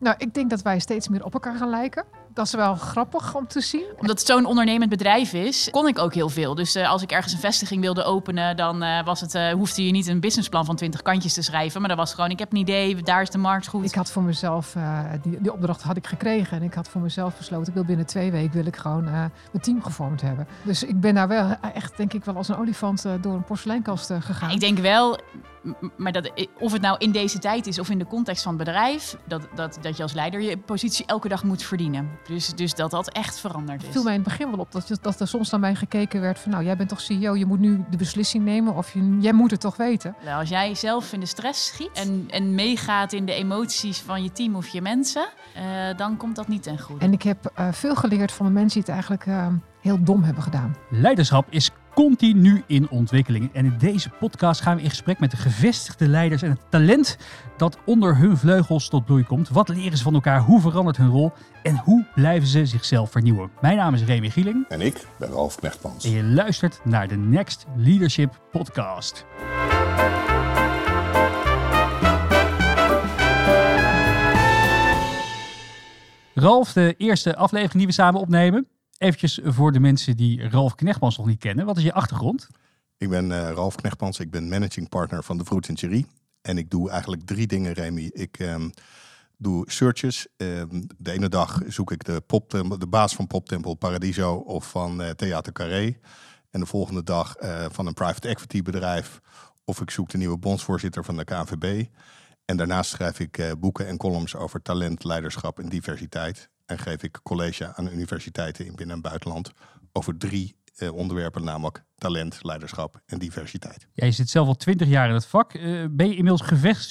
Nou, ik denk dat wij steeds meer op elkaar gaan lijken. Dat is wel grappig om te zien. Omdat het zo'n ondernemend bedrijf is, kon ik ook heel veel. Dus uh, als ik ergens een vestiging wilde openen, dan uh, was het, uh, hoefde je niet een businessplan van 20 kantjes te schrijven. Maar dan was gewoon, ik heb een idee, daar is de markt goed. Ik had voor mezelf, die, die opdracht had ik gekregen. En ik had voor mezelf besloten, ik wil binnen twee weken wil ik gewoon mijn team gevormd hebben. Dus ik ben daar wel echt, denk ik, wel als een olifant door een porseleinkast gegaan. Ik denk wel, maar dat, of het nou in deze tijd is of in de context van het bedrijf, dat, dat, dat je als leider je positie elke dag moet verdienen. Dus, dus dat dat echt veranderd is. Het viel mij in het begin wel op dat, dat er soms naar mij gekeken werd van nou, jij bent toch CEO, je moet nu de beslissing nemen of je, jij moet het toch weten. Nou, als jij zelf in de stress schiet en, en meegaat in de emoties van je team of je mensen, uh, dan komt dat niet ten goede. En ik heb uh, veel geleerd van de mensen die het eigenlijk uh, heel dom hebben gedaan. Leiderschap is continu in ontwikkeling. En in deze podcast gaan we in gesprek met de gevestigde leiders en het talent dat onder hun vleugels tot bloei komt. Wat leren ze van elkaar? Hoe verandert hun rol? En hoe blijven ze zichzelf vernieuwen? Mijn naam is Remy Gieling. En ik ben Ralf Knechtpans. En je luistert naar de Next Leadership Podcast. Ralf, de eerste aflevering die we samen opnemen. Eventjes voor de mensen die Ralf Knechtmans nog niet kennen. Wat is je achtergrond? Ik ben uh, Ralf Knechtmans. Ik ben managing partner van de Fruit Cherie. En ik doe eigenlijk drie dingen, Remy. Ik um, doe searches. Um, de ene dag zoek ik de, de baas van Poptempel Paradiso of van uh, Theater Carré. En de volgende dag uh, van een private equity bedrijf. Of ik zoek de nieuwe bondsvoorzitter van de KNVB. En daarnaast schrijf ik boeken en columns over talent, leiderschap en diversiteit en geef ik college aan universiteiten in binnen- en buitenland over drie eh, onderwerpen, namelijk talent, leiderschap en diversiteit. Ja, je zit zelf al twintig jaar in het vak. Uh, ben je inmiddels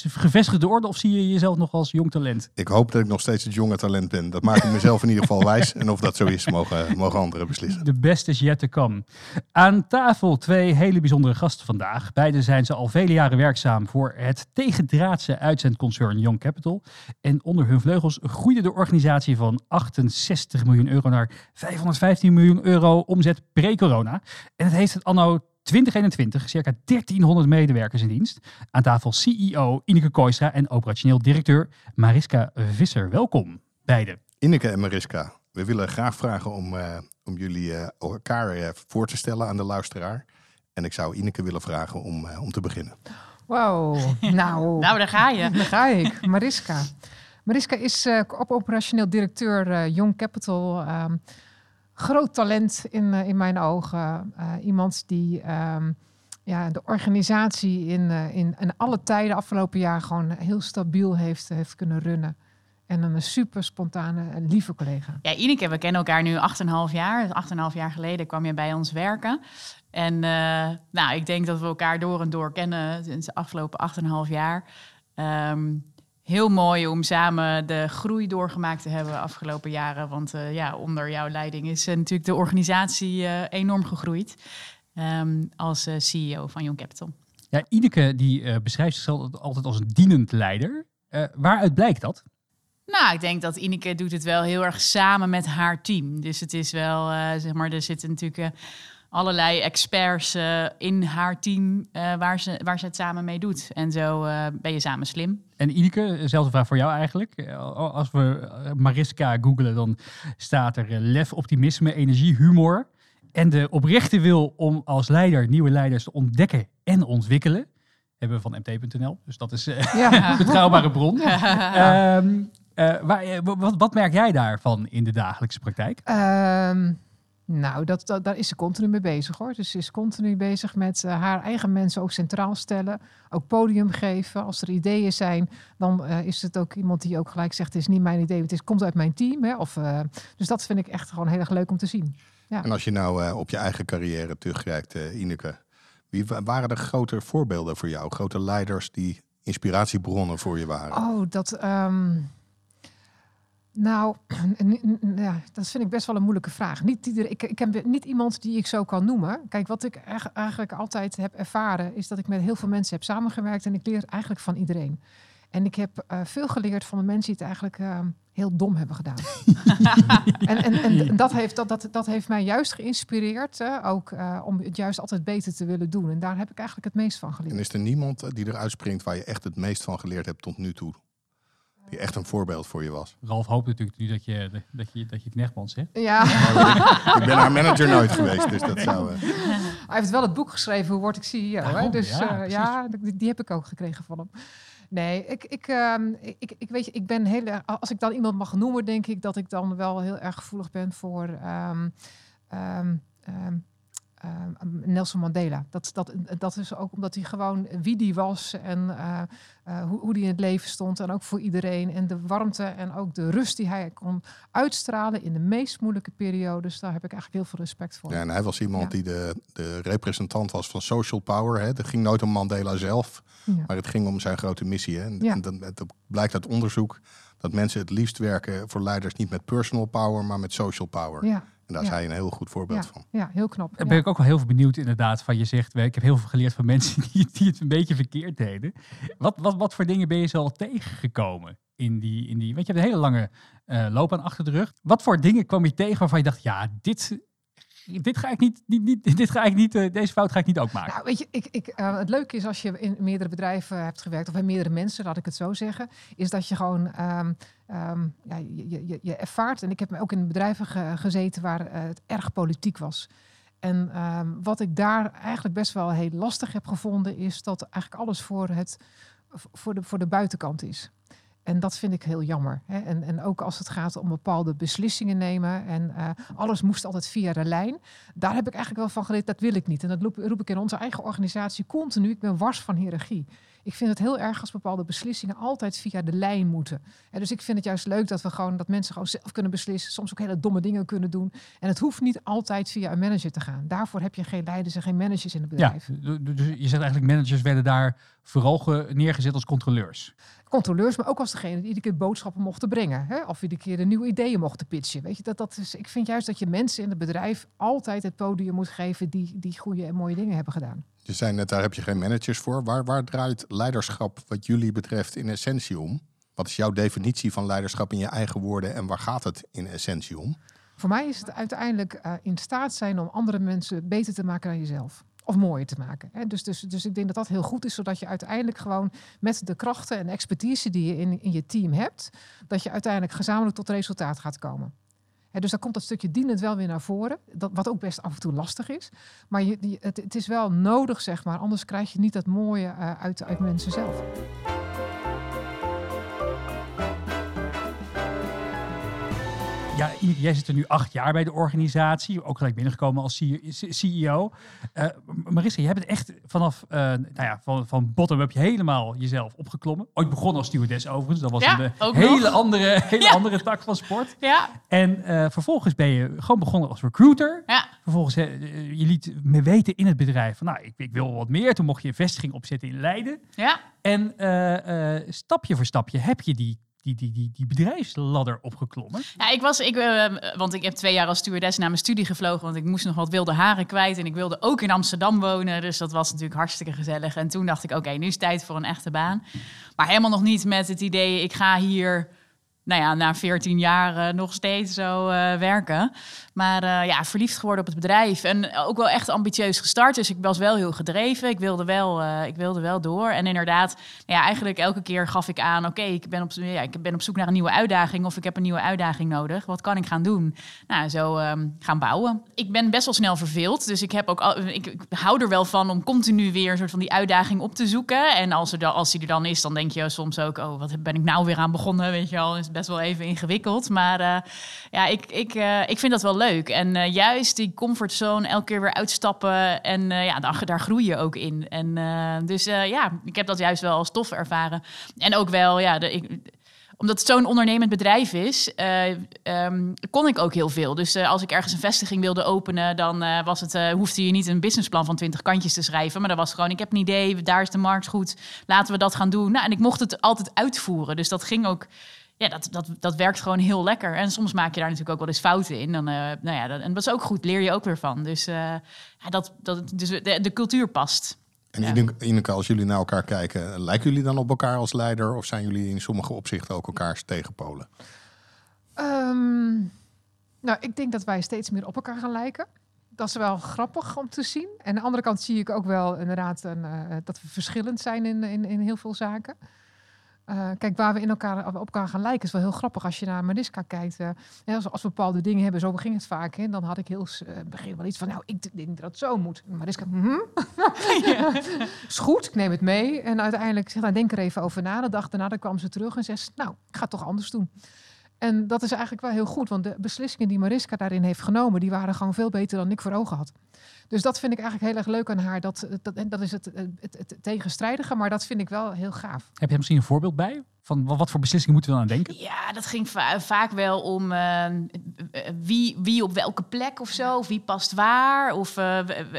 gevestigde orde of zie je jezelf nog als jong talent? Ik hoop dat ik nog steeds het jonge talent ben. Dat maak ik mezelf in ieder geval wijs. En of dat zo is, mogen, mogen anderen beslissen. De beste is yet to come. Aan tafel twee hele bijzondere gasten vandaag. Beide zijn ze al vele jaren werkzaam voor het tegendraadse uitzendconcern Young Capital. En onder hun vleugels groeide de organisatie van 68 miljoen euro naar 515 miljoen euro omzet pre-corona. En het heeft anno 2021 circa 1300 medewerkers in dienst. Aan tafel CEO Ineke Kooistra en operationeel directeur Mariska Visser. Welkom, beiden. Ineke en Mariska, we willen graag vragen om, uh, om jullie uh, elkaar uh, voor te stellen aan de luisteraar. En ik zou Ineke willen vragen om, om te beginnen. Wow, nou... nou, daar ga je. Daar ga ik. Mariska. Mariska is op operationeel directeur Young Capital... Um, groot talent in, in mijn ogen. Uh, iemand die um, ja, de organisatie in, uh, in, in alle tijden afgelopen jaar gewoon heel stabiel heeft, heeft kunnen runnen. En een super spontane en lieve collega. Ja, Ineke, we kennen elkaar nu 8,5 jaar. 8,5 jaar geleden kwam je bij ons werken. En nou, ik denk dat we elkaar door en door kennen sinds de afgelopen 8,5 jaar. Um, heel mooi om samen de groei doorgemaakt te hebben de afgelopen jaren. Want uh, ja, onder jouw leiding is uh, natuurlijk de organisatie uh, enorm gegroeid um, als CEO van Young Capital. Ja, Ineke die beschrijft zichzelf altijd als een dienend leider. waaruit blijkt dat? Nou, ik denk dat Ineke doet het wel heel erg samen met haar team. Dus het is wel, zeg maar, er zitten natuurlijk allerlei experts uh, in haar team uh, waar, ze, waar ze het samen mee doet. En zo uh, ben je samen slim. En Ineke, dezelfde vraag voor jou eigenlijk. Als we Mariska googelen, dan staat er lef, optimisme, energie, humor. En de oprechte wil om als leider nieuwe leiders te ontdekken en ontwikkelen. Hebben we van mt.nl. Dus dat is ja. een betrouwbare bron. um, waar, wat, wat, merk jij daarvan in de dagelijkse praktijk? Um nou, dat, dat, daar is ze continu mee bezig hoor. Dus ze is continu bezig met uh, haar eigen mensen ook centraal stellen. Ook podium geven. Als er ideeën zijn, dan uh, is het ook iemand die ook gelijk zegt: Het is niet mijn idee, het is, komt uit mijn team. Hè? Of, uh, dus dat vind ik echt gewoon heel erg leuk om te zien. Ja. En als je nou op je eigen carrière terugkijkt, Ineke, wie waren er grote voorbeelden voor jou? Grote leiders die inspiratiebronnen voor je waren? Oh, dat. Um... Nou, ja, dat vind ik best wel een moeilijke vraag. Niet iedereen, ik, ik heb niet iemand die ik zo kan noemen. Kijk, wat ik eigenlijk altijd heb ervaren, is dat ik met heel veel mensen heb samengewerkt en ik leer eigenlijk van iedereen. En ik heb uh, veel geleerd van de mensen die het eigenlijk uh, heel dom hebben gedaan. en en, en dat, heeft, dat, dat, dat heeft mij juist geïnspireerd, uh, ook om het juist altijd beter te willen doen. En daar heb ik eigenlijk het meest van geleerd. En is er niemand die eruit springt waar je echt het meest van geleerd hebt tot nu toe? Die echt een voorbeeld voor je was. Ralf hoopt natuurlijk nu dat je, dat je, dat je knechtband zegt. Ja, ik ben haar manager nooit geweest, dus dat zou... eh, hij heeft wel het boek geschreven, Hoe word ik CEO? hè? Dus ja, ja, ja die, die heb ik ook gekregen van hem. Nee, ik, ik, ehm, ik, ik weet je, ik ben heel erg, als ik dan iemand mag noemen, denk ik dat ik dan wel heel erg gevoelig ben voor ehm, ehm, Nelson Mandela. Dat, dat, dat is ook omdat hij gewoon wie die was en eh, eh, hoe, hoe die in het leven stond. En ook voor iedereen. En de warmte en ook de rust die hij kon uitstralen in de meest moeilijke periodes. Daar heb ik eigenlijk heel veel respect voor. Ja, en hij was iemand Ja. die de, de representant was van social power. Hè. Het ging nooit om Mandela zelf, Ja. maar het ging om zijn grote missie. Hè. En, Ja. en dan, het blijkt uit onderzoek dat mensen het liefst werken voor leiders niet met personal power, maar met social power. Ja, En daar is Ja. hij een heel goed voorbeeld ja, van. ja, heel knap. Daar Ja. ben ik ook wel heel veel benieuwd inderdaad van je zegt. Ik heb heel veel geleerd van mensen die, die het een beetje verkeerd deden. Wat, wat, wat voor dingen ben je zo al tegengekomen in die, in die... Want je hebt een hele lange eh loopbaan achter de rug. Wat voor dingen kwam je tegen waarvan je dacht, ja, dit, dit ga ik niet, niet, niet, dit ga ik niet eh, deze fout ga ik niet ook maken. Nou, weet je, ik, ik, eh, het leuke is als je in meerdere bedrijven hebt gewerkt, of bij meerdere mensen, laat ik het zo zeggen, is dat je gewoon ehm, ehm, ja, je, je, je ervaart. En ik heb ook in bedrijven ge- gezeten waar eh, het erg politiek was. En ehm, wat ik daar eigenlijk best wel heel lastig heb gevonden, is dat eigenlijk alles voor, het, voor, de, voor de buitenkant is. En dat vind ik heel jammer. Hè? En, en ook als het gaat om bepaalde beslissingen nemen. En eh, alles moest altijd via de lijn. Daar heb ik eigenlijk wel van geleerd, dat wil ik niet. En dat roep, roep ik in onze eigen organisatie continu. Ik ben wars van hiërarchie. Ik vind het heel erg als bepaalde beslissingen altijd via de lijn moeten. En dus ik vind het juist leuk dat we gewoon dat mensen gewoon zelf kunnen beslissen. Soms ook hele domme dingen kunnen doen. En het hoeft niet altijd via een manager te gaan. Daarvoor heb je geen leiders en geen managers in het Ja, bedrijf. d- d- dus je zegt eigenlijk managers werden daar vooral ge- neergezet als controleurs. Controleurs, maar ook als degene die iedere keer boodschappen mochten brengen. Hè? Of iedere keer de nieuwe ideeën mochten pitchen. Weet je, dat, dat is, ik vind juist dat je mensen in het bedrijf altijd het podium moet geven die, die goede en mooie dingen hebben gedaan. Je zei net, daar heb je geen managers voor. Waar, waar draait leiderschap wat jullie betreft in essentie om? Wat is jouw definitie van leiderschap in je eigen woorden en waar gaat het in essentie om? Voor mij is het uiteindelijk eh, in staat zijn om andere mensen beter te maken dan jezelf. Of mooier te maken. Hè? Dus, dus, dus ik denk dat dat heel goed is, zodat je uiteindelijk gewoon met de krachten en expertise die je in, in je team hebt, dat je uiteindelijk gezamenlijk tot resultaat gaat komen. Dus dan komt dat stukje dienend wel weer naar voren, dat, wat ook best af en toe lastig is. Maar je- het, het is wel nodig, zeg maar, anders krijg je niet dat mooie eh, uit, uit mensen zelf. Ja, jij zit er nu acht jaar bij de organisatie. Ook gelijk binnengekomen als CEO. Eh, Marissa, jij bent echt vanaf eh, nou ja, van, van bottom-up helemaal jezelf opgeklommen. Ooit begonnen als stewardess overigens. Dat was Ja, een eh, hele, nog. andere, hele Ja. andere tak van sport. Ja, En vervolgens ben je gewoon begonnen als recruiter. ja. Vervolgens, je liet me weten in het bedrijf van, nou, ik, ik wil wat meer. Toen mocht je een vestiging opzetten in Leiden. ja. En stapje voor stapje heb je die, die, die, die, die bedrijfsladder opgeklommen. Ja, ik was, ik, eh, want ik heb twee jaar als stewardess naar mijn studie gevlogen, want ik moest nog wat wilde haren kwijt en ik wilde ook in Amsterdam wonen, dus dat was natuurlijk hartstikke gezellig. En toen dacht ik, oké, nu is het tijd voor een echte baan. Maar helemaal nog niet met het idee, ik ga hier, nou ja, na 14 jaar nog steeds zo eh, werken. Maar eh, ja, verliefd geworden op het bedrijf en ook wel echt ambitieus gestart. Dus ik was wel heel gedreven, ik wilde wel, eh, ik wilde wel door. En inderdaad, ja, eigenlijk elke keer gaf ik aan, oké, ik ben op ja, ik ben op zoek naar een nieuwe uitdaging of ik heb een nieuwe uitdaging nodig. Wat kan ik gaan doen? Nou, zo ehm, gaan bouwen. Ik ben best wel snel verveeld, dus ik heb ook ik, ik hou er wel van om continu weer een soort van die uitdaging op te zoeken. En als, er als die er dan is, dan denk je soms ook, oh, wat ben ik nou weer aan begonnen? Weet je wel, best wel even ingewikkeld. Maar eh, ja, ik, ik, eh, ik vind dat wel leuk. En eh, juist die comfortzone, elke keer weer uitstappen. En ja, daar, daar groei je ook in. En dus ja, ik heb dat juist wel als tof ervaren. En ook wel, ja, de, ik, omdat het zo'n ondernemend bedrijf is, eh, ehm, kon ik ook heel veel. Dus als ik ergens een vestiging wilde openen, dan was het, hoefde je niet een businessplan van 20 kantjes te schrijven. Maar dat was gewoon, ik heb een idee, daar is de markt goed, laten we dat gaan doen. Nou, en ik mocht het altijd uitvoeren. Dus dat ging ook ja, dat, dat, dat werkt gewoon heel lekker. En soms maak je daar natuurlijk ook wel eens fouten in. Dan, eh, nou ja, dat, en dat is ook goed, leer je ook weer van. Dus, eh, ja, dat, dat, dus de, de cultuur past. En Ja. Ineke- Ineke, als jullie naar elkaar kijken, lijken jullie dan op elkaar als leider? Of zijn jullie in sommige opzichten ook elkaars tegenpolen? Ehm, nou, ik denk dat wij steeds meer op elkaar gaan lijken. Dat is wel grappig om te zien. En aan de andere kant zie ik ook wel inderdaad een, eh, dat we verschillend zijn in, in, in heel veel zaken. Uh, kijk, waar we in elkaar, op elkaar gaan lijken is wel heel grappig als je naar Mariska kijkt. Uh, als, als, we bepaalde dingen hebben, zo ging het vaak. Hè, dan had ik heel uh, begin wel iets van, nou, ik denk dat het zo moet. Mariska, mm is goed, ik neem het mee. En uiteindelijk zegt, nou, denk er even over na. De dag daarna dan kwam ze terug en zegt, nou, ik ga het toch anders doen. En dat is eigenlijk wel heel goed, want de beslissingen die Mariska daarin heeft genomen, die waren gewoon veel beter dan ik voor ogen had. Dus dat vind ik eigenlijk heel erg leuk aan haar. Dat, dat, dat is het, het, het, tegenstrijdige, maar dat vind ik wel heel gaaf. Heb je misschien een voorbeeld bij? Van wat voor beslissingen moeten we dan aan denken? Ja, dat ging vaak wel om uh, wie, wie op welke plek of zo, of wie past waar. Of, uh,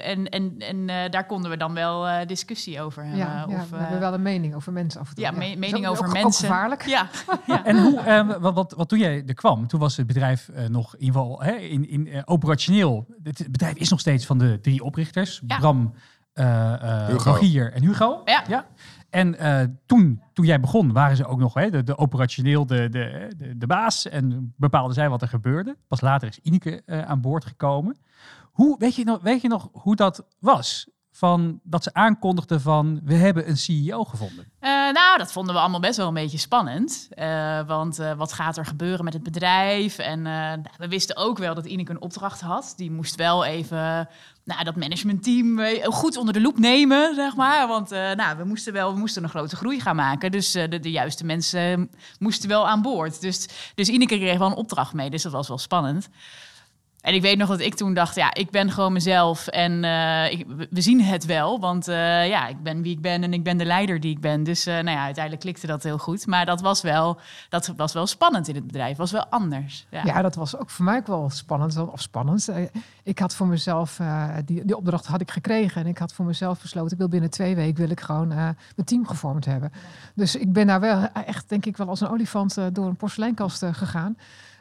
en en, en uh, daar konden we dan wel discussie over hebben. Ja, ja of, we hebben wel een mening over mensen af en toe. Ja, me mening over ook, mensen. Ook gevaarlijk. Ja. ja. En hoe, wat, wat, wat toen jij er kwam, toen was het bedrijf nog in, geval, hè, in, in operationeel. Het bedrijf is nog steeds van de drie oprichters. Bram, Rogier en Hugo. Ja. En uh, toen, toen jij begon, waren ze ook nog hè, de, operationeel de, de, de, baas. En bepaalden zij wat er gebeurde. Pas later is Ineke uh, aan boord gekomen. Hoe, weet, je nog, weet je nog hoe dat was? Van dat ze aankondigden van we hebben een CEO gevonden. Uh, nou, dat vonden we allemaal best wel een beetje spannend. want wat gaat er gebeuren met het bedrijf? En we wisten ook wel dat Ineke een opdracht had. Die moest wel even nou, dat managementteam eh, goed onder de loep nemen, zeg maar. Want uh, nou, we moesten wel we moesten een grote groei gaan maken. Dus uh, de, de, juiste mensen moesten wel aan boord. Dus, dus Ineke kreeg wel een opdracht mee. Dus dat was wel spannend. En ik weet nog dat ik toen dacht, ja, ik ben gewoon mezelf en ik, we zien het wel, want uh, ja, ik ben wie ik ben en ik ben de leider die ik ben. Dus uh, nou ja, uiteindelijk klikte dat heel goed. Maar dat was wel, dat was wel spannend in het bedrijf, was wel anders. Ja, ja dat was ook voor mij ook wel spannend, of spannend. Ik had voor mezelf, die, die opdracht had ik gekregen en ik had voor mezelf besloten, ik wil binnen twee weken wil ik gewoon mijn team gevormd hebben. Dus ik ben daar wel echt, denk ik wel als een olifant door een porseleinkast gegaan.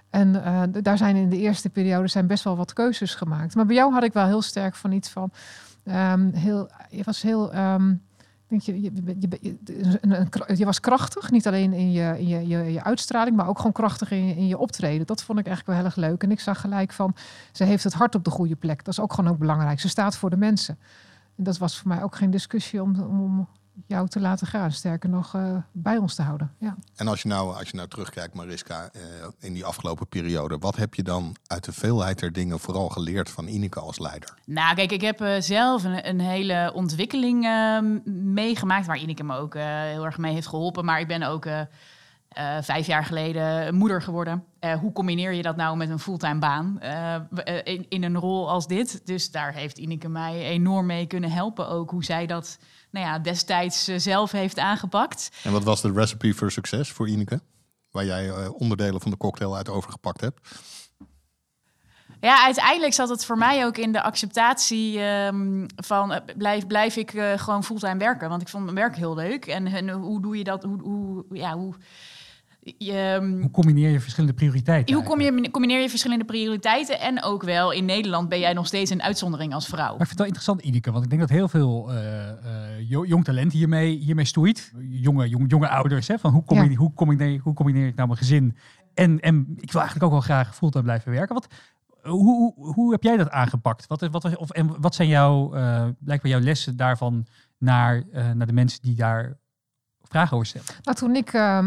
En uh, daar zijn in de eerste periode zijn best wel wat keuzes gemaakt. Maar bij jou had ik wel heel sterk van iets van. Um, heel, je was heel. Um, denk je, je, je, je, was krachtig, niet alleen in, je, in je, je, je uitstraling, maar ook gewoon krachtig in je, in je optreden. Dat vond ik eigenlijk wel heel erg leuk. En ik zag gelijk van, ze heeft het hart op de goede plek. Dat is ook gewoon ook belangrijk. Ze staat voor de mensen. En dat was voor mij ook geen discussie om, om, jou te laten gaan. Sterker nog, uh, bij ons te houden. Ja. En als je nou, als je nou terugkijkt, Mariska, uh, in die afgelopen periode, wat heb je dan uit de veelheid der dingen vooral geleerd van Ineke als leider? Nou, kijk, ik heb uh, zelf een, een, hele ontwikkeling ehm, meegemaakt, waar Ineke me ook heel erg mee heeft geholpen. Maar ik ben ook uh, vijf jaar geleden moeder geworden. Uh, hoe combineer je dat nou met een fulltime baan uh, in, in, een rol als dit? Dus daar heeft Ineke mij enorm mee kunnen helpen ook. Hoe zij dat nou ja, destijds zelf heeft aangepakt. En wat was de recipe voor succes voor Ineke? Waar jij onderdelen van de cocktail uit overgepakt hebt? Ja, uiteindelijk zat het voor mij ook in de acceptatie um, van blijf, blijf ik gewoon fulltime werken. Want ik vond mijn werk heel leuk. En, en hoe doe je dat? Hoe, hoe, ja, hoe, je, ehm, hoe combineer je verschillende prioriteiten? Hoe kom je, combineer je verschillende prioriteiten? En ook wel, in Nederland ben jij nog steeds een uitzondering als vrouw. Maar ik vind het wel interessant, Ineke, want ik denk dat heel veel uh, uh, jong talent hiermee, hiermee stoeit. Jonge, jong, jonge ouders, hè, van hoe, combineer, ja. hoe, combineer, hoe combineer ik nou mijn gezin? En, en ik wil eigenlijk ook wel graag fulltime blijven werken. Wat, hoe, hoe, hoe heb jij dat aangepakt? Wat, wat, of, en wat zijn jouw, uh, blijkbaar jouw lessen daarvan naar, naar de mensen die daar vragen over stellen? Nou, toen ik uh,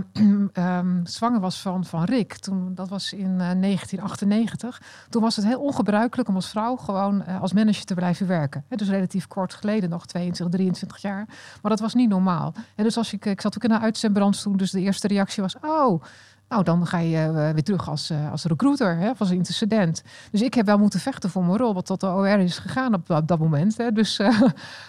um, zwanger was van, van Rick, toen, dat was in uh, 1998, toen was het heel ongebruikelijk om als vrouw gewoon uh, als manager te blijven werken. Dus relatief kort geleden, nog 22, 23 jaar. Maar dat was niet normaal. En dus als ik, ik zat ook in een uitzendbrand toen, dus de eerste reactie was, oh, nou, dan ga je uh, weer terug als, uh, als recruiter, hè, als intercedent. Dus ik heb wel moeten vechten voor mijn rol, wat tot de OR is gegaan op, op dat moment. Hè. Dus, uh,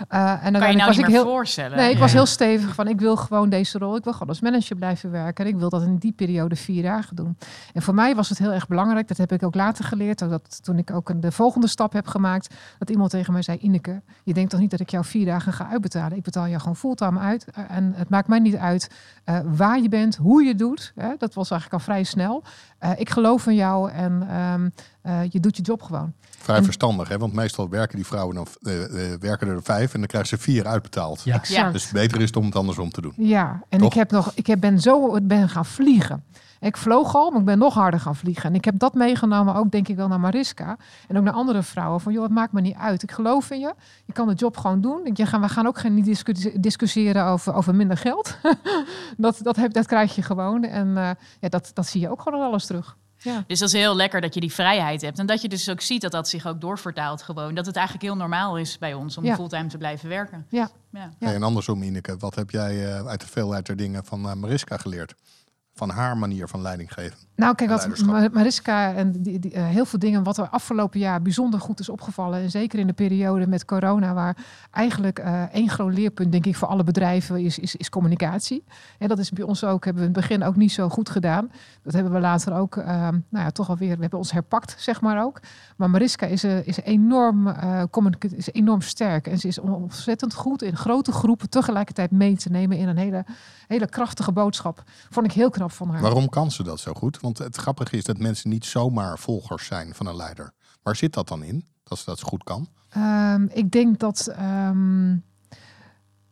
en kan je nou was ik heel, voorstellen? Nee, ik was heel stevig van, ik wil gewoon deze rol, ik wil gewoon als manager blijven werken. En ik wil dat in die periode vier dagen doen. En voor mij was het heel erg belangrijk, dat heb ik ook later geleerd, dat toen ik ook een, de volgende stap heb gemaakt, dat iemand tegen mij zei, Ineke, je denkt toch niet dat ik jou vier dagen ga uitbetalen? Ik betaal jou gewoon fulltime uit. En het maakt mij niet uit waar je bent, hoe je het doet. Hè. Dat was eigenlijk al vrij snel. Eh, ik geloof in jou en ehm, eh, je doet je job gewoon. Vrij En- verstandig, hè? want meestal werken die vrouwen dan, eh, eh, werken er vijf en dan krijgen ze vier uitbetaald. Ja. Exact. Dus beter is het om het andersom te doen. Ja, en Toch? ik heb nog, ik heb, ben zo ben gaan vliegen. Ik vloog al, maar ik ben nog harder gaan vliegen. En ik heb dat meegenomen, ook denk ik wel naar Mariska. En ook naar andere vrouwen. Van joh, het maakt me niet uit. Ik geloof in je. Je kan de job gewoon doen. Je gaan, we gaan ook geen discussiëren over, over minder geld. dat, dat, heb, dat krijg je gewoon. En eh, ja, dat, dat zie je ook gewoon in alles terug. Ja. Dus dat is heel lekker dat je die vrijheid hebt. En dat je dus ook ziet dat dat zich ook doorvertaalt gewoon. Dat het eigenlijk heel normaal is bij ons om Ja. fulltime te blijven werken. Ja. Ja. Ja. En andersom, Ineke, wat heb jij eh, uit de veelheid der dingen van eh, Mariska geleerd? Van haar manier van leiding geven. Nou, kijk, wat Mariska en die, die, eh, heel veel dingen wat er afgelopen jaar bijzonder goed is opgevallen. En zeker in de periode met corona, waar eigenlijk eh, één groot leerpunt, denk ik, voor alle bedrijven is, is, is communicatie. En dat is bij ons ook, hebben we in het begin ook niet zo goed gedaan. Dat hebben we later ook, eh, nou ja, toch alweer, we hebben ons herpakt, zeg maar ook. Maar Mariska is, is, enorm, is enorm sterk. En ze is ontzettend goed in grote groepen tegelijkertijd mee te nemen in een hele, hele krachtige boodschap. Vond ik heel knap van haar. Waarom kan ze dat zo goed? Want het grappige is dat mensen niet zomaar volgers zijn van een leider. Waar zit dat dan in? Dat ze dat zo goed kan? Ehm, ik denk dat ehm,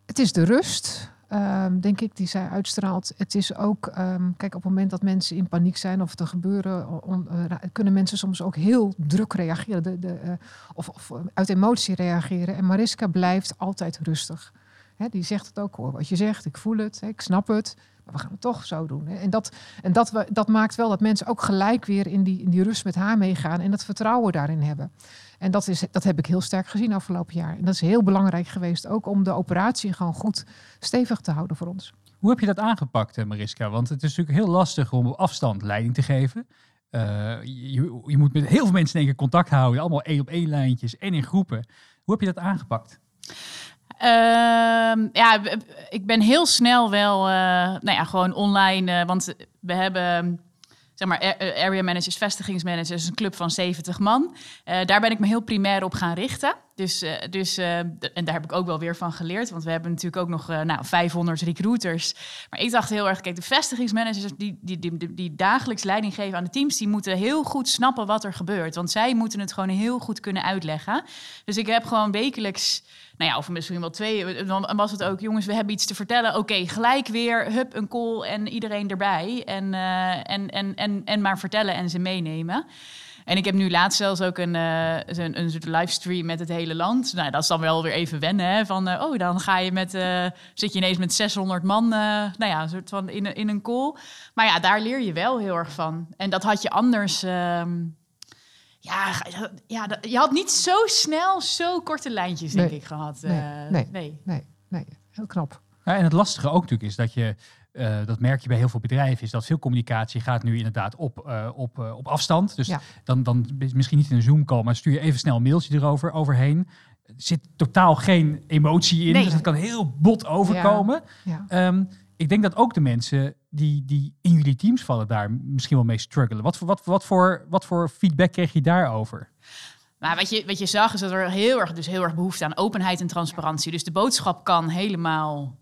het is de rust, ehm, denk ik, die zij uitstraalt. Het is ook, kijk, op het moment dat mensen in paniek zijn of er gebeuren, on- eh, kunnen mensen soms ook heel druk reageren de, de, eh, of, of uit emotie reageren. En Mariska blijft altijd rustig. Die zegt het ook, hoor wat je zegt, ik voel het, ik snap het. We gaan het toch zo doen. Hè. En, dat, en dat, we, dat maakt wel dat mensen ook gelijk weer in die, in die rust met haar meegaan en dat vertrouwen daarin hebben. En dat, is, dat heb ik heel sterk gezien afgelopen jaar. En dat is heel belangrijk geweest, ook om de operatie gewoon goed stevig te houden voor ons. Hoe heb je dat aangepakt, eh, Mariska? Want het is natuurlijk heel lastig om op afstand leiding te geven. Eh, je, je moet met heel veel mensen in keer contact houden. Allemaal één op één lijntjes en in groepen. Hoe heb je dat aangepakt? Ehm, ja, ik ben heel snel wel, eh, nou ja, gewoon online. eh, want we hebben, zeg maar, area managers, vestigingsmanagers, een club van 70 man. Eh, daar ben ik me heel primair op gaan richten. Dus, dus en daar heb ik ook wel weer van geleerd. Want we hebben natuurlijk ook nog nou, 500 recruiters. Maar ik dacht heel erg, kijk, de vestigingsmanagers die, die, die, die dagelijks leiding geven aan de teams, die moeten heel goed snappen wat er gebeurt. Want zij moeten het gewoon heel goed kunnen uitleggen. Dus ik heb gewoon wekelijks, nou ja, of misschien wel twee, dan was het ook, jongens, we hebben iets te vertellen. Oké, gelijk weer, hup, een call en iedereen erbij. En, eh, en, en, en, en maar vertellen en ze meenemen. En ik heb nu laatst zelfs ook een, eh, een, een soort livestream met het hele land. Nou, dat is dan wel weer even wennen. Hè? Van, eh, oh, dan ga je met, eh, zit je ineens met 600 man, eh, nou ja, soort van in, in een call. Maar ja, daar leer je wel heel erg van. En dat had je anders. ehm, ja, ja, dat- je had niet zo snel zo korte lijntjes, denk Nee. ik, gehad. Nee, Eh, nee. nee. Nee, nee, heel knap. Ja, en het lastige ook natuurlijk is dat je, eh, dat merk je bij heel veel bedrijven, is dat veel communicatie gaat nu inderdaad op, eh, op, eh, op afstand. Dus Ja. dan, dan misschien niet in een Zoom call, maar stuur je even snel een mailtje erover overheen. Er zit totaal geen emotie in, Nee. dus het kan heel bot overkomen. Ja. Ehm, ik denk dat ook de mensen die, die in jullie teams vallen daar misschien wel mee struggelen. Wat voor, wat, wat, voor, wat voor feedback kreeg je daarover? Maar wat je, wat je zag is dat er heel erg, dus heel erg behoefte aan openheid en transparantie. Dus de boodschap kan helemaal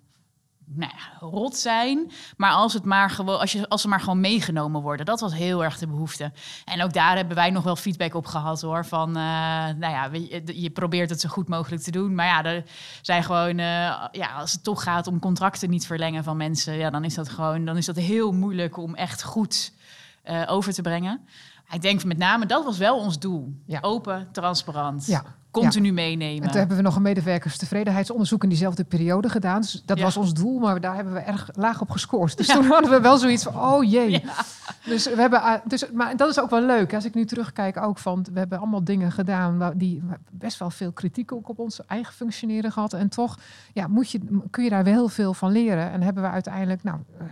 nou ja, rot zijn. Maar als, het maar gewoon, als, je, als ze maar gewoon meegenomen worden, dat was heel erg de behoefte. En ook daar hebben wij nog wel feedback op gehad hoor. Van, eh, nou ja, je, je probeert het zo goed mogelijk te doen. Maar ja, er zijn gewoon, eh, ja, als het toch gaat om contracten niet verlengen van mensen, ja, dan is dat gewoon, dan is dat heel moeilijk om echt goed eh, over te brengen. Ik denk met name, dat was wel ons doel. Ja. Open, transparant, Ja. Continu meenemen. En toen hebben we nog een medewerkerstevredenheidsonderzoek in diezelfde periode gedaan. Dus dat Ja. was ons doel, maar daar hebben we erg laag op gescoord. Dus toen hadden we wel zoiets van, oh jee. Dus we hebben, eh, dus, maar dat is ook wel leuk. Als ik nu terugkijk ook van, we hebben allemaal dingen gedaan die best wel veel kritiek ook op ons eigen functioneren gehad. En toch, ja, moet je, kun je daar wel heel veel van leren. En hebben we uiteindelijk, nou, eh,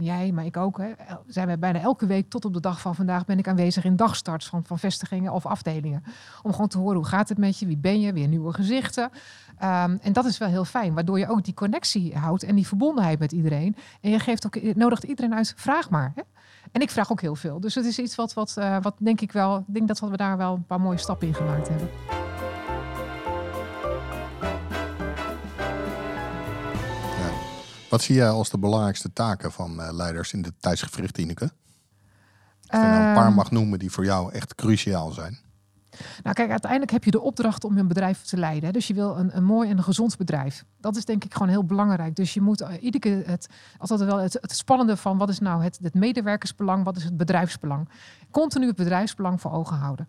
jij, maar ik ook, hè, zijn we bijna elke week tot op de dag van vandaag ben ik aanwezig in dagstarts van, van vestigingen of afdelingen. Om gewoon te horen hoe gaat het met je, wie ben je, weer nieuwe gezichten. Ehm, en dat is wel heel fijn, waardoor je ook die connectie houdt en die verbondenheid met iedereen. En je geeft ook, je nodigt iedereen uit, vraag maar. Hè? En ik vraag ook heel veel. Dus het is iets wat, wat, eh, wat denk ik wel, ik denk dat we daar wel een paar mooie stappen in gemaakt hebben. Wat zie jij als de belangrijkste taken van eh, leiders in de tijdsgevricht, Ineke? Als je nou een paar Ehm, mag noemen die voor jou echt cruciaal zijn. Nou, kijk, uiteindelijk heb je de opdracht om een bedrijf te leiden. Dus je wil een, een mooi en een gezond bedrijf. Dat is denk ik gewoon heel belangrijk. Dus je moet eh, iedere keer het, altijd wel het, het spannende van wat is nou het, het medewerkersbelang, wat is het bedrijfsbelang. Continu het bedrijfsbelang voor ogen houden.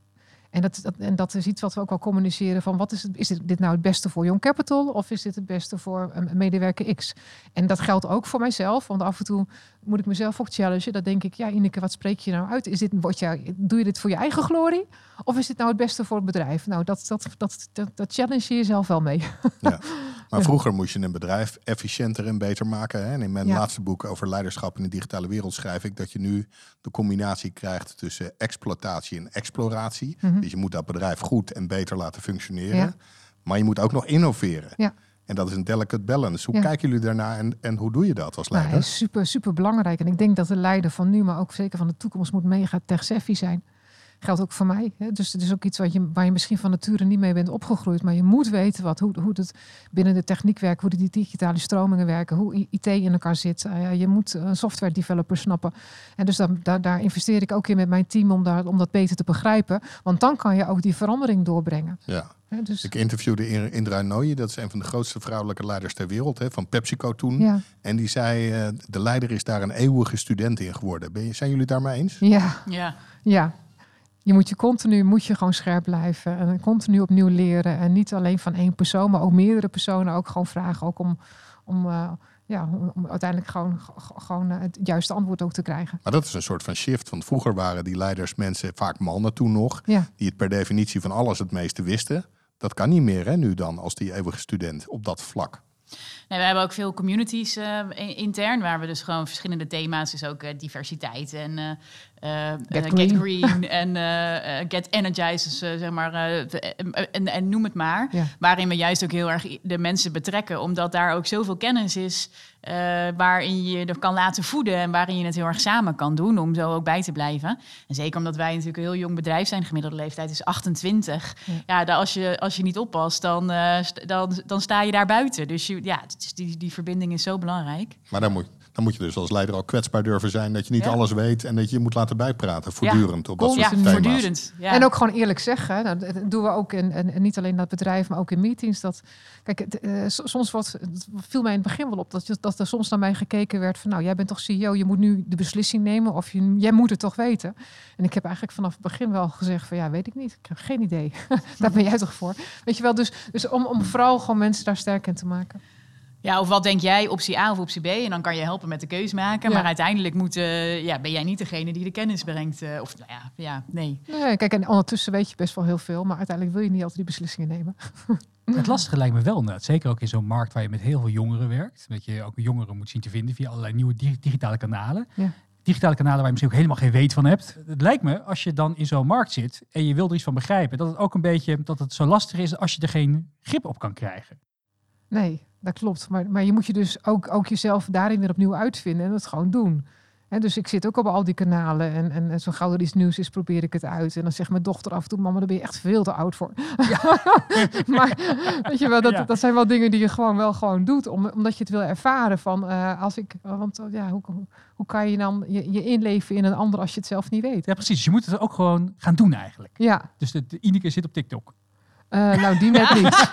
En dat, en dat is iets wat we ook al communiceren van wat is, het, is dit, nou het beste voor Young Capital of is dit het beste voor een een medewerker X? En dat geldt ook voor mijzelf, want af en toe moet ik mezelf ook challengen. Dat denk ik, ja Ineke, wat spreek je nou uit? Is dit, word je, doe je dit voor je eigen glorie of is dit nou het beste voor het bedrijf? Nou, dat, dat, dat, dat, dat challenge je jezelf wel mee. Maar Ja. vroeger moest je een bedrijf efficiënter en beter maken. Hè? En in mijn Ja. laatste boek over leiderschap in de digitale wereld schrijf ik dat je nu de combinatie krijgt tussen exploitatie en exploratie. Mhm. Dus je moet dat bedrijf goed en beter laten functioneren. Ja. Maar je moet ook nog innoveren. Ja. En dat is een delicate balance. Hoe Ja. kijken jullie daarnaar en, en hoe doe je dat als Nou, leider? is super, super belangrijk. En ik denk dat de leider van nu, maar ook zeker van de toekomst, moet mega tech-savvy zijn. Geldt ook voor mij. Hè? Dus het is ook iets wat je, waar je misschien van nature niet mee bent opgegroeid. Maar je moet weten wat, hoe, hoe het binnen de techniek werkt, hoe die digitale stromingen werken, hoe IT in elkaar zit. Eh, je moet een software developer snappen. En dus daar, daar, daar investeer ik ook in met mijn team om, daar, om dat beter te begrijpen. Want dan kan je ook die verandering doorbrengen. Ja. Hè? Dus, Ik interviewde In- Indra Nooyi, dat is een van de grootste vrouwelijke leiders ter wereld, hè, van PepsiCo toen. ja, En die zei, eh, de leider is daar een eeuwige student in geworden. Ben je, zijn jullie daarmee eens? ja, Ja. Ja, je moet je continu moet je gewoon scherp blijven en continu opnieuw leren. En niet alleen van één persoon, maar ook meerdere personen ook gewoon vragen. Ook om, om, eh, ja, om, uiteindelijk gewoon, gewoon eh, het juiste antwoord ook te krijgen. Maar dat is een soort van shift. Want vroeger waren die leiders mensen, vaak mannen toen nog, Ja, die het per definitie van alles het meeste wisten. Dat kan niet meer hè, nu dan, als die eeuwige student op dat vlak. Nee, we hebben ook veel communities eh, in- intern, waar we dus gewoon verschillende thema's, dus ook eh, diversiteit en eh, eh, Get Green. Get Green en Get Energized, dus, zeg maar, eh, en, noem het maar. ja. Waarin we juist ook heel erg de mensen betrekken, omdat daar ook zoveel kennis is eh, waarin je er kan laten voeden en waarin je het heel erg samen kan doen om zo ook bij te blijven. En zeker omdat wij natuurlijk een heel jong bedrijf zijn, gemiddelde leeftijd is 28. Ja. Als, je, als je niet oppast, dan, eh, st- dan, dan sta je daar buiten. Dus je, ja, die, die verbinding is zo belangrijk. Maar dan moet, dan moet je dus als leider al kwetsbaar durven zijn. Dat je niet Ja. alles weet en dat je je moet laten bijpraten voortdurend op dat soort Ja, voortdurend. Ja. En ook gewoon eerlijk zeggen. Nou, dat doen we ook in, en, niet alleen in dat bedrijf, maar ook in meetings. Dat, kijk, het, eh, soms wordt, het viel mij in het begin wel op dat, je- dat er soms naar mij gekeken werd van, nou, jij bent toch CEO, je moet nu de beslissing nemen of je, jij moet het toch weten. En ik heb eigenlijk vanaf het begin wel gezegd van, ja, weet ik niet, ik heb geen idee. Daar ben jij toch voor? Weet je wel, dus, dus om, om vooral gewoon mensen daar sterk in te maken. Ja, of wat denk jij, optie A of optie B? En dan kan je helpen met de keus maken. Ja. Maar uiteindelijk moet, eh, ja, ben jij niet degene die de kennis brengt. eh, of nou ja, ja, nee. Nee, kijk, en ondertussen weet je best wel heel veel, maar uiteindelijk wil je niet altijd die beslissingen nemen. Het lastige lijkt me wel inderdaad. Zeker ook in zo'n markt waar je met heel veel jongeren werkt. Dat je ook jongeren moet zien te vinden via allerlei nieuwe di- digitale kanalen. Ja. Digitale kanalen waar je misschien ook helemaal geen weet van hebt. Het lijkt me, als je dan in zo'n markt zit en je wil er iets van begrijpen, dat het ook een beetje dat het zo lastig is als je er geen grip op kan krijgen. Nee, dat klopt. Maar, maar je moet je dus ook, ook jezelf daarin weer opnieuw uitvinden en het gewoon doen. Hè, dus ik zit ook op al die kanalen en, en, en zo gauw er iets nieuws is, probeer ik het uit. En dan zegt mijn dochter af en toe, mama, daar ben je echt veel te oud voor. maar weet je wel, dat, Ja. dat zijn wel dingen die je gewoon wel gewoon doet, om, omdat je het wil ervaren van, eh, als ik, want eh, ja, hoe, hoe, kan je dan je, je inleven in een ander als je het zelf niet weet? Ja, precies. Je moet het ook gewoon gaan doen eigenlijk. Ja, Dus de, de Ineke zit op TikTok. Eh, nou die net niet.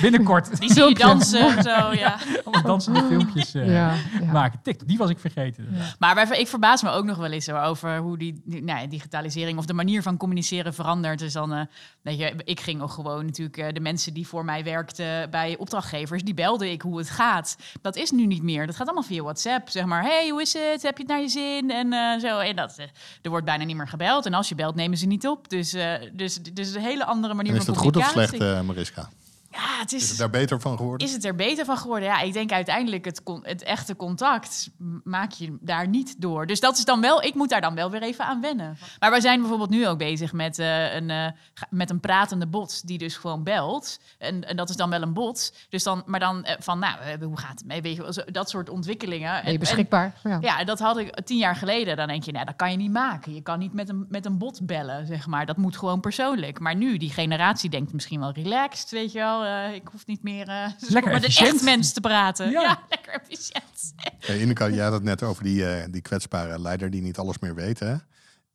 Binnenkort. Die zie je dansen en zo, ja. Allemaal dansende filmpjes eh, Ja, ja. maken. TikTok, die was ik vergeten. Ja. Maar wij- ik verbaas me ook nog wel eens over hoe die, die- nou ja, digitalisering of de manier van communiceren verandert. Dus dan, eh, weet je, ik ging ook gewoon natuurlijk eh, de mensen die voor mij werkten bij opdrachtgevers, die belde ik hoe het gaat. Dat is nu niet meer. Dat gaat allemaal via WhatsApp. Zeg maar, hey, hoe is het? Heb je het naar je zin? En eh, zo. En dat, er wordt bijna niet meer gebeld. En als je belt, nemen ze niet op. Dus, eh, dus, dus een hele andere manier van communicatie. Slecht, Mariska? Ja, het Is is, het daar beter van geworden? is het er beter van geworden? Ja, ik denk uiteindelijk het, con- het echte contact maak je daar niet door. Dus dat is dan wel, ik moet daar dan wel weer even aan wennen. Maar wij zijn bijvoorbeeld nu ook bezig met, eh, een, eh, met een pratende bot die dus gewoon belt. En, en dat is dan wel een bot. Dus dan, maar dan eh, van, nou, hoe gaat het mee? Weet je, wel, zo- dat soort ontwikkelingen. Ben je En- beschikbaar? Ja. ja, en dat had ik tien jaar geleden. Dan denk je, nou, dat kan je niet maken. Je kan niet met een, met een bot bellen, zeg maar. Dat moet gewoon persoonlijk. Maar nu, die generatie denkt misschien wel relaxed, weet je wel. Eh, ik hoef niet meer eh, Lekker met een echt mens te praten. Ja. Ja, lekker efficiënt. Hey, Ineke, jij had het net over die, eh, die kwetsbare leider die niet alles meer weet. Hè?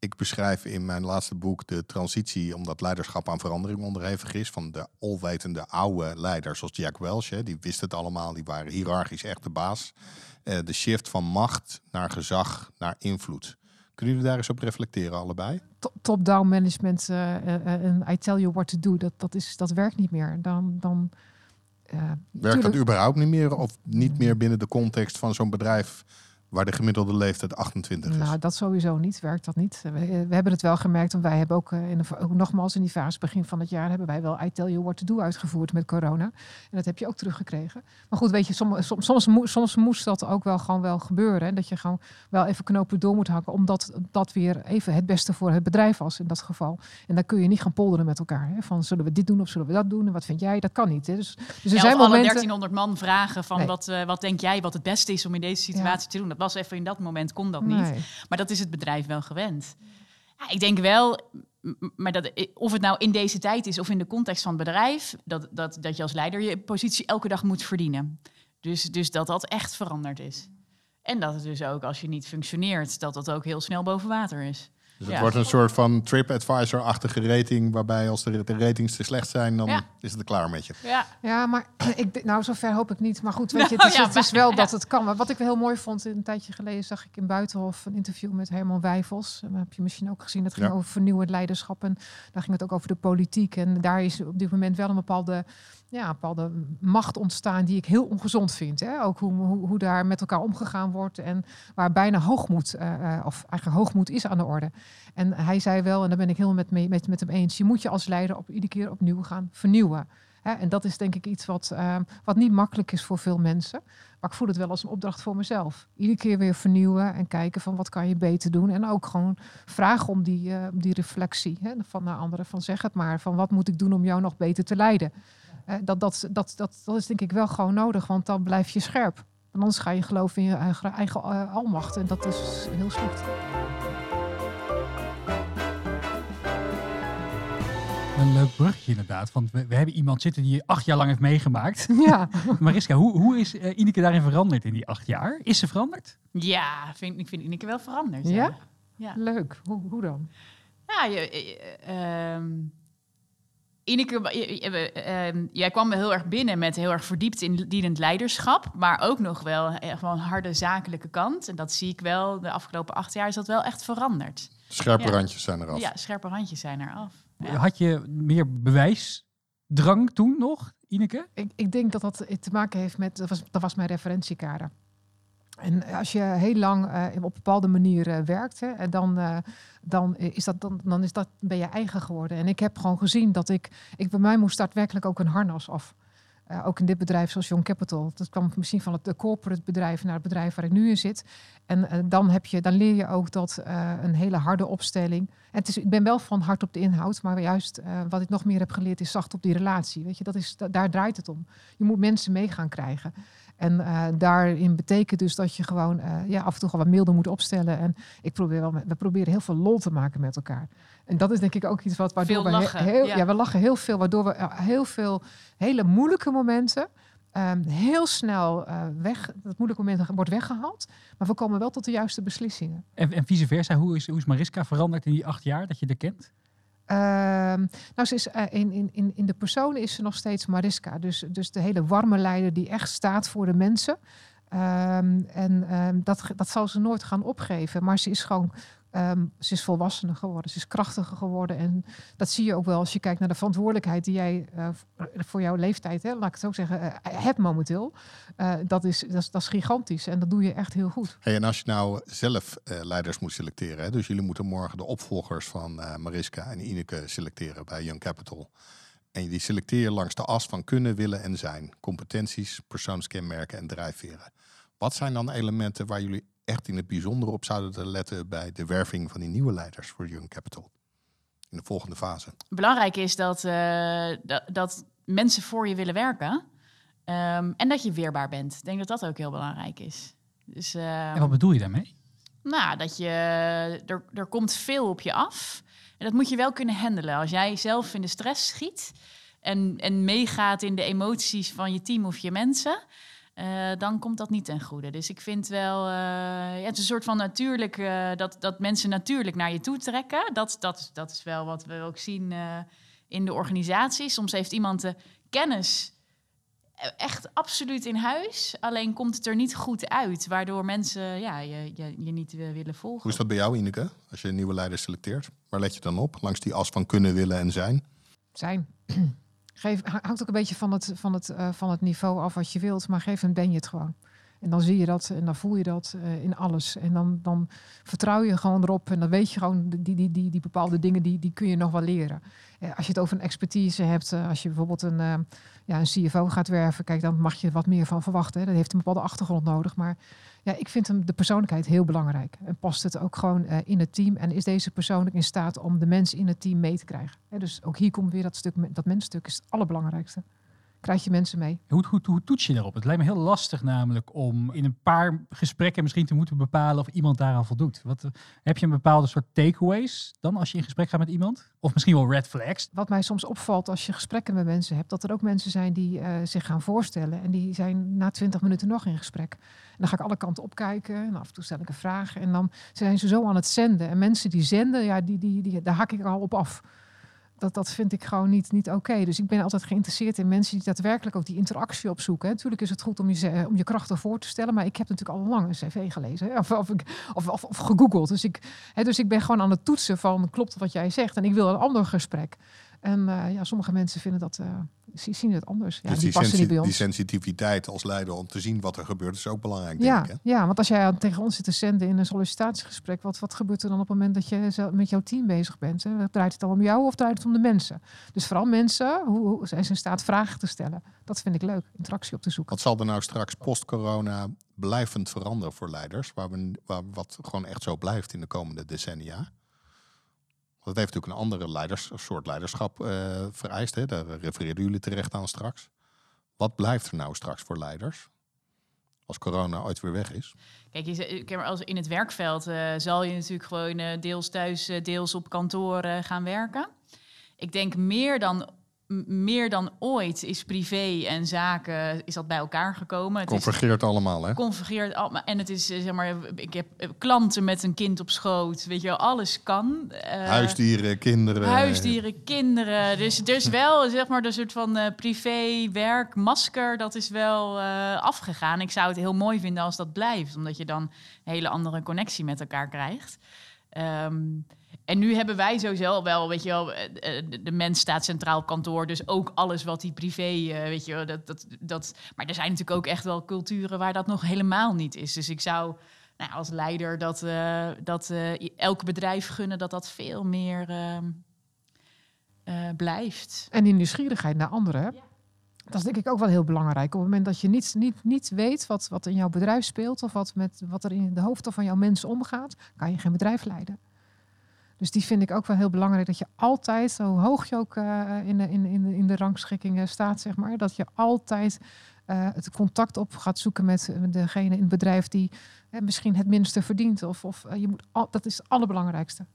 ik beschrijf in mijn laatste boek de transitie, omdat leiderschap aan verandering onderhevig is, van de alwetende oude leiders zoals Jack Welch. Hè, die wisten het allemaal, die waren hiërarchisch echt de baas. Uh, de shift van macht naar gezag, naar invloed. Kunnen jullie daar eens op reflecteren, allebei? Top-down management uh, en I tell you what to do, dat, dat, is, dat werkt niet meer. Dan, dan, Werkt dat überhaupt niet meer of niet meer binnen de context van zo'n bedrijf waar de gemiddelde leeftijd 28 is? Nou, dat sowieso niet. Werkt dat niet. We, we hebben het wel gemerkt, want wij hebben ook, eh, in de, ook nogmaals in die fase begin van het jaar hebben wij wel I Tell You What To Do uitgevoerd met corona. En dat heb je ook teruggekregen. Maar goed, weet je, soms, soms, soms, soms moest dat ook wel gewoon wel gebeuren. Hè? Dat je gewoon wel even knopen door moet hakken, omdat dat weer even het beste voor het bedrijf was in dat geval. En dan kun je niet gaan polderen met elkaar. Hè? Van zullen we dit doen of zullen we dat doen? En wat vind jij? Dat kan niet. Hè? Dus, dus er zijn momenten... 1300 man vragen van wat, uh, wat denk jij wat het beste is om in deze situatie te doen? Dat was even in dat moment kon dat niet. Maar dat is het bedrijf wel gewend. Ja, ik denk wel, maar dat, of het nou in deze tijd is of in de context van het bedrijf, dat, dat, dat je als leider je positie elke dag moet verdienen. Dus, dus dat dat echt veranderd is. En dat het dus ook als je niet functioneert, dat dat ook heel snel boven water is. Dus het wordt een soort van TripAdvisor-achtige rating, waarbij als de, de ratings te slecht zijn, dan is het er klaar met je. Ja, ja maar ik, nou, zover hoop ik niet. Maar goed, weet je, het is, het is wel dat het kan. Maar wat ik wel heel mooi vond, een tijdje geleden zag ik in Buitenhof een interview met Herman Wijfels. Dat heb je misschien ook gezien. Dat ging over vernieuwend leiderschap en daar ging het ook over de politiek. En daar is op dit moment wel een bepaalde ja, bepaalde macht ontstaan die ik heel ongezond vind. Hè? Ook hoe, hoe, hoe, daar met elkaar omgegaan wordt en waar bijna hoogmoed, uh, of eigenlijk hoogmoed is aan de orde. En hij zei wel, en daar ben ik heel met, met, met hem eens, je moet je als leider op iedere keer opnieuw gaan vernieuwen. En dat is denk ik iets wat, uh, wat niet makkelijk is voor veel mensen. Maar ik voel het wel als een opdracht voor mezelf. Iedere keer weer vernieuwen en kijken van wat kan je beter doen. En ook gewoon vragen om die, uh, die reflectie van naar anderen. Van zeg het maar, van wat moet ik doen om jou nog beter te leiden. dat, dat, dat, dat, dat is denk ik wel gewoon nodig, want dan blijf je scherp. Anders ga je geloven in je eigen, uh, almacht. En dat is heel slecht. Een leuk brugje inderdaad. Want we, we, hebben iemand zitten die je acht jaar lang heeft meegemaakt. Ja. Mariska, hoe, hoe is uh, Ineke daarin veranderd in die acht jaar? Is ze veranderd? Ja, vind, ik vind Ineke wel veranderd. Ja? ja? Leuk. Hoe, hoe dan? Ja, je, uh, Ineke, uh, jij kwam wel heel erg binnen met heel erg verdiept in dienend leiderschap, maar ook nog wel gewoon harde zakelijke kant. En dat zie ik wel, de afgelopen acht jaar is dat wel echt veranderd. Scherpe randjes zijn eraf. Ja, scherpe randjes zijn eraf. Had je meer bewijsdrang toen nog, Ineke? Ik, ik denk dat dat te maken heeft met, dat was, dat was mijn referentiekader. En als je heel lang uh, op een bepaalde manier uh, werkt, hè, dan, uh, dan, is dat, dan, dan is dat, ben je eigen geworden. En ik heb gewoon gezien dat ik, ik bij mij moest daadwerkelijk ook een harnas af. Ook in dit bedrijf zoals Young Capital. Dat kwam misschien van het corporate bedrijf naar het bedrijf waar ik nu in zit. En uh, dan, heb je, dan leer je ook dat uh, een hele harde opstelling. En het is, ik ben wel van hard op de inhoud, maar juist wat ik nog meer heb geleerd is zacht op die relatie. Weet je, dat is, daar draait het om. Je moet mensen mee gaan krijgen. En uh, daarin betekent dus dat je gewoon uh, ja, af en toe gewoon wat milder moet opstellen. En ik probeer wel, we proberen heel veel lol te maken met elkaar. En dat is denk ik ook iets wat waardoor veel we lachen, heel, ja. ja. we lachen heel veel, waardoor we uh, heel veel hele moeilijke momenten um, heel snel weg, dat moeilijke moment wordt weggehaald. Maar we komen wel tot de juiste beslissingen. En, en vice versa, hoe is, hoe is Mariska veranderd in die acht jaar dat je er kent? Uh, nou, ze is, uh, in, in, in de persoon is ze nog steeds Mariska. Dus, dus de hele warme leider die echt staat voor de mensen. Um, en um, dat, dat zal ze nooit gaan opgeven. Maar ze is gewoon Um, ze is volwassener geworden, ze is krachtiger geworden. En dat zie je ook wel als je kijkt naar de verantwoordelijkheid die jij uh, voor jouw leeftijd, hè, laat ik het zo zeggen, uh, hebt momenteel. Uh, dat, is, dat, is, gigantisch en dat doe je echt heel goed. En als je nou zelf leiders moet selecteren, hè, dus jullie moeten morgen de opvolgers van Mariska en Ineke selecteren bij Young Capital. En die selecteer je langs de as van kunnen, willen en zijn. Competenties, persoonskenmerken en drijfveren. Wat zijn dan elementen waar jullie echt in het bijzonder op zouden letten bij de werving van die nieuwe leiders voor Young Capital in de volgende fase? Belangrijk is dat, uh, dat, dat, mensen voor je willen werken um, en dat je weerbaar bent. Ik denk dat dat ook heel belangrijk is. Dus, uh, en wat bedoel je daarmee? Nou, dat je, er, er komt veel op je af. En dat moet je wel kunnen handelen. Als jij zelf in de stress schiet en, en meegaat in de emoties van je team of je mensen, eh, dan komt dat niet ten goede. Dus ik vind wel, eh, ja, het is een soort van natuurlijk, eh, dat, dat mensen natuurlijk naar je toe trekken. Dat, dat, dat is wel wat we ook zien eh, in de organisatie. Soms heeft iemand de kennis echt absoluut in huis, alleen komt het er niet goed uit, waardoor mensen ja, je, je, je niet eh, willen volgen. Hoe is dat bij jou, Ineke? Als je een nieuwe leider selecteert, waar let je dan op? Langs die as van kunnen, willen en zijn? Zijn. Geef, hangt ook een beetje van het, van, het, eh, van het niveau af wat je wilt, maar geef een ben je het gewoon. En dan zie je dat en dan voel je dat eh, in alles. En dan, dan vertrouw je gewoon erop en dan weet je gewoon, die, die, die, die bepaalde dingen, die, die kun je nog wel leren. Eh, als je het over een expertise hebt, als je bijvoorbeeld een, ja, een CFO gaat werven, kijk, dan mag je wat meer van verwachten. Dat heeft een bepaalde achtergrond nodig. Maar ja, ik vind hem de persoonlijkheid heel belangrijk. En past het ook gewoon eh, in het team? En is deze persoon ook in staat om de mensen in het team mee te krijgen? Dus ook hier komt weer dat stuk, dat mensstuk is het allerbelangrijkste. Krijg je mensen mee? Hoe, hoe, hoe toets je daarop? Het lijkt me heel lastig namelijk om in een paar gesprekken misschien te moeten bepalen of iemand daaraan voldoet. Wat, heb je een bepaalde soort takeaways dan als je in gesprek gaat met iemand? Of misschien wel red flags? Wat mij soms opvalt als je gesprekken met mensen hebt, dat er ook mensen zijn die eh, zich gaan voorstellen. En die zijn na twintig minuten nog in gesprek. En dan ga ik alle kanten opkijken. En af en toe stel ik een vraag. En dan zijn ze zo aan het zenden. En mensen die zenden, ja, die, die, die, daar hak ik al op af. Dat, dat vind ik gewoon niet, niet oké. Dus ik ben altijd geïnteresseerd in mensen die daadwerkelijk ook die interactie opzoeken. Natuurlijk is het goed om je, om je krachten voor te stellen. Maar ik heb natuurlijk al lang een cv gelezen. Of, of, of, of, of gegoogeld. Dus ik, hè, dus ik ben gewoon aan het toetsen van klopt wat jij zegt. En ik wil een ander gesprek. En eh, ja, sommige mensen vinden dat, eh, zie- zien het anders. Ja, dus die die, passen niet bij die ons. sensitiviteit als leider om te zien wat er gebeurt, is ook belangrijk, denk Ja, ik. Hè? ja, want als jij tegen ons zit te zenden in een sollicitatiegesprek, wat, wat gebeurt er dan op het moment dat je met jouw team bezig bent? Hè? Draait het dan om jou of draait het om de mensen? Dus vooral mensen, hoe, hoe zijn ze in staat vragen te stellen? Dat vind ik leuk, interactie op te zoeken. Wat zal er nou straks post-corona blijvend veranderen voor leiders? Waar we, waar, wat gewoon echt zo blijft in de komende decennia? Het heeft natuurlijk een andere leiders, soort leiderschap eh, vereist. Hè? Daar refereerden jullie terecht aan straks. Wat blijft er nou straks voor leiders? Als corona ooit weer weg is. Kijk, heb als in het werkveld eh, zal je natuurlijk gewoon eh, deels thuis, eh, deels op kantoor eh, gaan werken. Ik denk meer dan, meer dan ooit is privé en zaken is dat bij elkaar gekomen. Het is Convergeert allemaal, hè? convergeert allemaal. En het is, eh, zeg maar, ik heb eh, klanten met een kind op schoot. Weet je wel, alles kan. Eh, Huisdieren, kinderen. Huisdieren, kinderen. Dus, dus wel, zeg maar, de soort van eh, privé, werk, masker, dat is wel afgegaan. Ik zou het heel mooi vinden als dat blijft, omdat je dan een hele andere connectie met elkaar krijgt. Ehm, en nu hebben wij sowieso wel, weet je wel, eh, eh, de, mens staat centraal op kantoor, dus ook alles wat die privé, eh, weet je wel, dat, dat, dat. Maar er zijn natuurlijk ook echt wel culturen waar dat nog helemaal niet is. Dus ik zou nou, als leider dat, dat eh, elk bedrijf gunnen dat dat veel meer ehm, eh, blijft. En die nieuwsgierigheid naar anderen. hè? Dat is denk ik ook wel heel belangrijk. Op het moment dat je niet, niet, niet weet wat, wat in jouw bedrijf speelt of wat, met, wat er in de hoofden van jouw mensen omgaat, kan je geen bedrijf leiden. Dus die vind ik ook wel heel belangrijk. Dat je altijd, hoe hoog je ook eh, in, de, in, in, de, in de rangschikkingen staat, zeg maar, dat je altijd eh, het contact op gaat zoeken met eh, degene in het bedrijf die eh, misschien het minste verdient. Of, of eh, je moet al, dat is het allerbelangrijkste.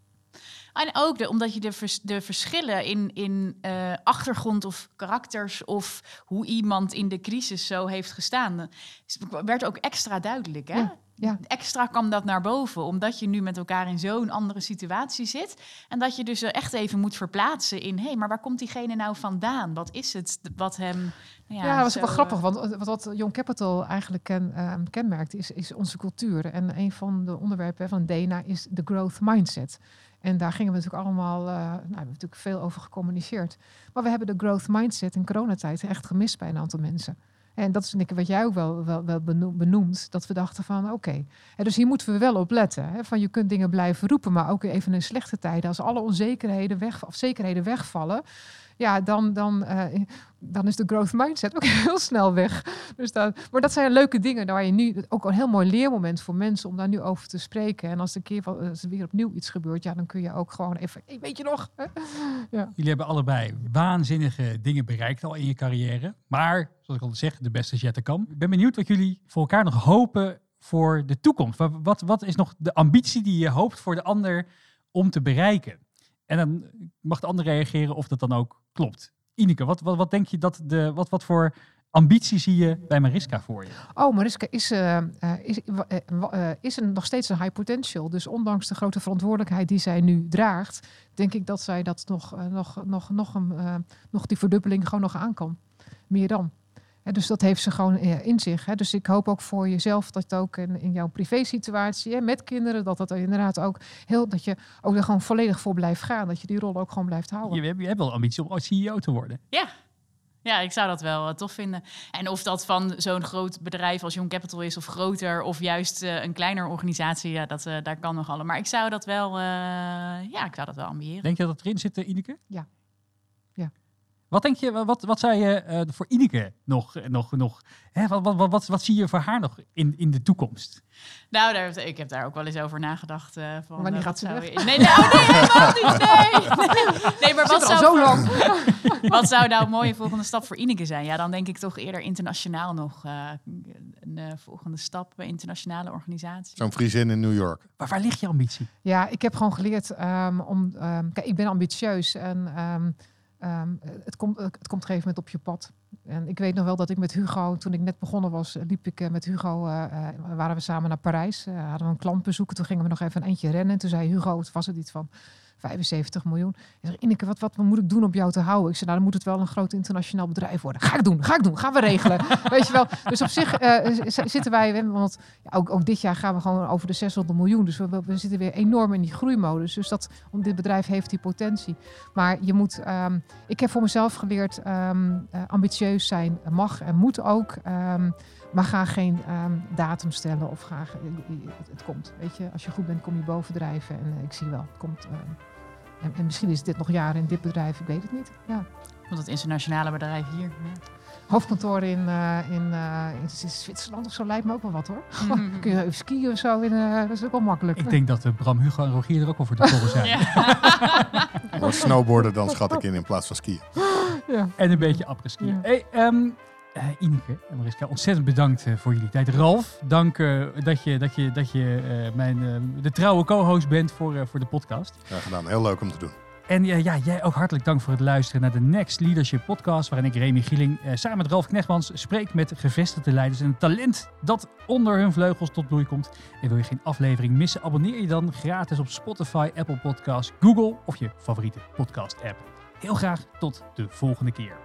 En ook de, omdat je de, vers- de verschillen in, in eh, achtergrond of karakters of hoe iemand in de crisis zo heeft gestaan, werd ook extra duidelijk. Hè? Ja, ja. Extra kwam dat naar boven, omdat je nu met elkaar in zo'n andere situatie zit. En dat je dus echt even moet verplaatsen in, hé, hey, maar waar komt diegene nou vandaan? Wat is het wat hem... nou Ja, dat was zo, wel grappig, eh, want wat, wat Young Capital eigenlijk ken, eh, kenmerkt, is, is onze cultuur. En een van de onderwerpen van DNA is de growth mindset. En daar gingen we natuurlijk allemaal, eh, nou, we hebben natuurlijk veel over gecommuniceerd. Maar we hebben de growth mindset in coronatijd echt gemist bij een aantal mensen. En dat is wat jij ook wel, wel, wel beno- benoemt, dat we dachten van oké, dus hier moeten we wel op letten. Hè, van je kunt dingen blijven roepen, maar ook even in slechte tijden, als alle onzekerheden weg, of zekerheden wegvallen, ja, dan, dan, eh, dan is de growth mindset ook heel snel weg. Dus dat, maar dat zijn leuke dingen waar je nu ook een heel mooi leermoment voor mensen om daar nu over te spreken. En als er een keer als er weer opnieuw iets gebeurt, ja, dan kun je ook gewoon even, weet je nog? Hè? Jullie hebben allebei waanzinnige dingen bereikt al in je carrière. Maar, zoals ik al zeg, de beste to come. Ik ben benieuwd wat jullie voor elkaar nog hopen voor de toekomst. Wat, wat is nog de ambitie die je hoopt voor de ander om te bereiken? En dan mag de ander reageren of dat dan ook klopt. Ineke, wat, wat, wat denk je dat de, wat, wat voor ambitie zie je bij Mariska voor je? Oh, Mariska is, eh, eh, is, eh, is een, nog steeds een high potential. Dus ondanks de grote verantwoordelijkheid die zij nu draagt, denk ik dat zij dat nog, nog, nog, nog, een, nog die verdubbeling gewoon nog aan kan. Meer dan. Hè, dus dat heeft ze gewoon eh, in zich. Hè. Dus ik hoop ook voor jezelf dat het ook in, in jouw privésituatie hè, met kinderen, dat dat inderdaad ook heel, dat je ook er gewoon volledig voor blijft gaan. Dat je die rol ook gewoon blijft houden. Je, hebt- je hebt wel ambitie om ooit CEO te worden. Ja. Ja, ik zou dat wel eh, tof vinden. En of dat van zo'n groot bedrijf als Young Capital is of groter of juist eh, een kleiner organisatie, ja, dat, eh, daar kan nog alle. Maar ik zou dat wel, eh, ja, ik zou dat wel ambiëren. Denk je dat het erin zit, Ineke? Ja. Wat denk je, wat, wat zou je eh, voor Ineke nog, nog, nog hè, wat, wat, wat, wat, wat zie je voor haar nog in, in de toekomst? Nou, daar, ik heb daar ook wel eens over nagedacht. eh van, Wanneer eh, gaat ze Nee, nou, nee, helemaal niet. Nee, nee. nee maar wat zou, zo voor- lang. wat zou nou een mooie volgende stap voor Ineke zijn? Ja, dan denk ik toch eerder internationaal nog eh, een eh, volgende stap bij internationale organisatie. Zo'n Friesin in New York. Waar, waar ligt je ambitie? Ja, ik heb gewoon geleerd ehm, om. ehm, kijk, ik ben ambitieus en ehm, ehm, het, komt, het komt op een gegeven moment op je pad. En ik weet nog wel dat ik met Hugo, toen ik net begonnen was, eh, liep ik eh, met Hugo, eh, eh, waren we samen naar Parijs. Eh, hadden we een klantbezoek. en Toen gingen we nog even een eindje rennen. En toen zei Hugo, het was het iets van 75 miljoen. Hij zei, Ineke, wat, wat moet ik doen om jou te houden? Ik zei, nou, dan moet het wel een groot internationaal bedrijf worden. Ga ik doen, ga ik doen, gaan we regelen. Weet je wel. Dus op zich eh, zitten wij, want ook, ook dit jaar gaan we gewoon over de 600 miljoen. Dus we, zitten weer enorm in die groeimodus. Dus dat, om dit bedrijf heeft die potentie. Maar je moet, ehm, ik heb voor mezelf geleerd, ehm, eh, ambitieus zijn mag en moet ook. ehm, maar ga geen datum stellen of ga, het, het komt. Weet je, als je goed bent, kom je bovendrijven. En eh, ik zie wel, het komt. En, en misschien is dit nog jaren in dit bedrijf, ik weet het niet. Ja. Want het internationale bedrijf hier. Ja. Hoofdkantoor in, eh, in, eh, in Zwitserland of zo lijkt me ook wel wat hoor. Mhm. Kun je even skiën of zo, in, eh, dat is ook wel makkelijk. Ik denk dat Bram, Hugo en Rogier er ook wel voor te toren zijn. Ja. Snowboarden dan schat ik in in plaats van skiën. ja. En een beetje apres-ski. Ja. Hey, ehm, eh, Ineke en Mariska, ontzettend bedankt eh, voor jullie tijd. Ralf, dank eh, dat je, dat je, dat je eh, mijn, eh, de trouwe co-host bent voor, eh, voor de podcast. Graag gedaan. Heel leuk om te doen. En eh, ja, jij ook hartelijk dank voor het luisteren naar de Next Leadership Podcast, waarin ik Remy Gieling eh, samen met Ralf Knechtmans spreek met gevestigde leiders en het talent dat onder hun vleugels tot bloei komt. En wil je geen aflevering missen, abonneer je dan gratis op Spotify, Apple Podcasts, Google of je favoriete podcast app. Heel graag tot de volgende keer.